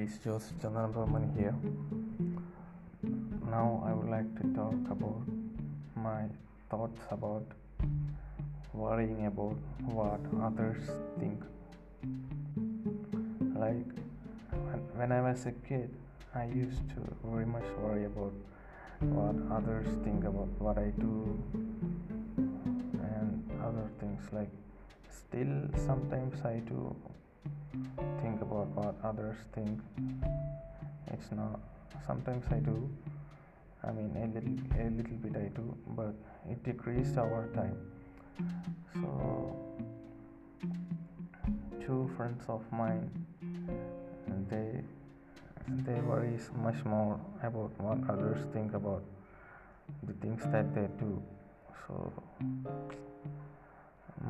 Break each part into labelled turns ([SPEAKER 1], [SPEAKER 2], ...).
[SPEAKER 1] Joseph Chandran Burman here. Now I would like to talk about my thoughts about worrying about what others think. Like when I was a kid, I used to very much worry about what others think about what I do and other things. Like still sometimes I do think about what others think. It's not sometimes i do. I mean a little a little bit i do but it decreased over time. So two friends of mine they they worry much more about what others think about the things that they do. So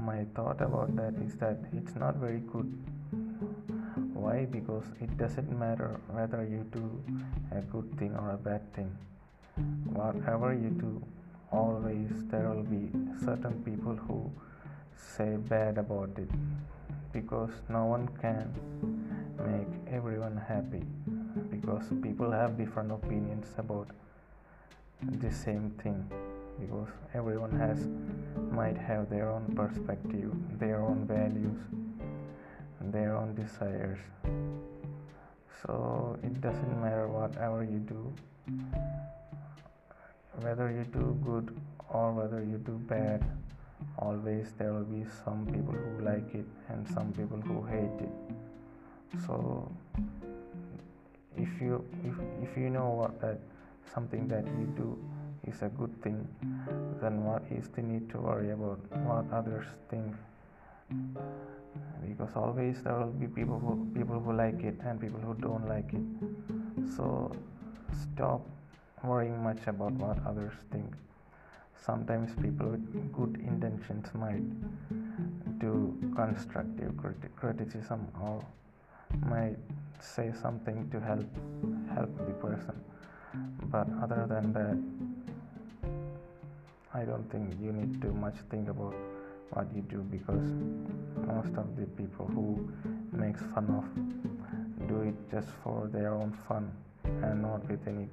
[SPEAKER 1] my thought about that is that it's not very good why? Because it doesn't matter whether you do a good thing or a bad thing. Whatever you do always there will be certain people who say bad about it. Because no one can make everyone happy. Because people have different opinions about the same thing. Because everyone has might have their own perspective their own values their own desires. So it doesn't matter whatever you do. Whether you do good or whether you do bad always there will be some people who like it and some people who hate it. So if you if, if you know what that something that you do is a good thing then what is the need to worry about? What others think Uh, because always there will be people who people who like it and people who don't like it. So stop worrying much about what others think. Sometimes people with good intentions might do constructive criti- criticism or might say something to help help the person. But other than that i don't think you need to much think about what you do because most of the people who makes fun of do it just for their own fun and not with any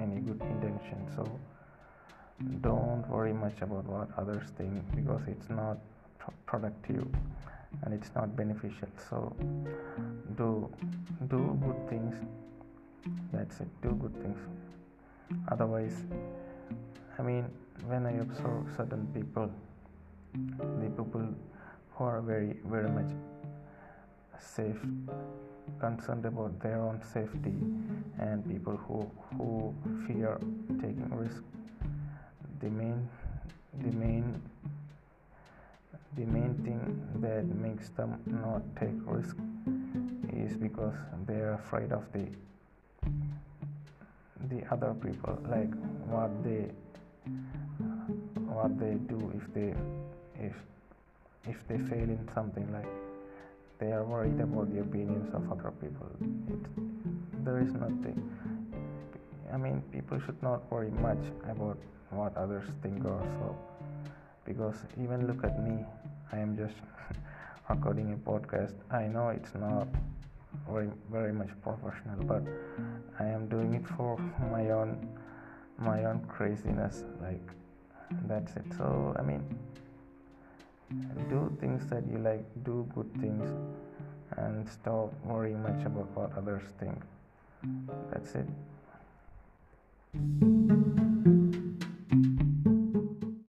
[SPEAKER 1] any good intention. So don't worry much about what others think because it's not productive and it's not beneficial. So do do good things. That's it. Do good things. Otherwise i mean when i observe certain people the people who are very very much safe concerned about their own safety and people who who fear taking risk. The main the main the main thing that makes them not take risk is because they're afraid of the the other people like what they what they do if they if if they fail in something like they are worried about the opinions of other people. It, there is nothing. I mean people should not worry much about what others think or so because even look at me i am just recording a podcast. I know it's not very very much professional but i am doing it for my own my own craziness like that's it. So i mean do things that you like do good things and stop worrying much about what others think. That's it.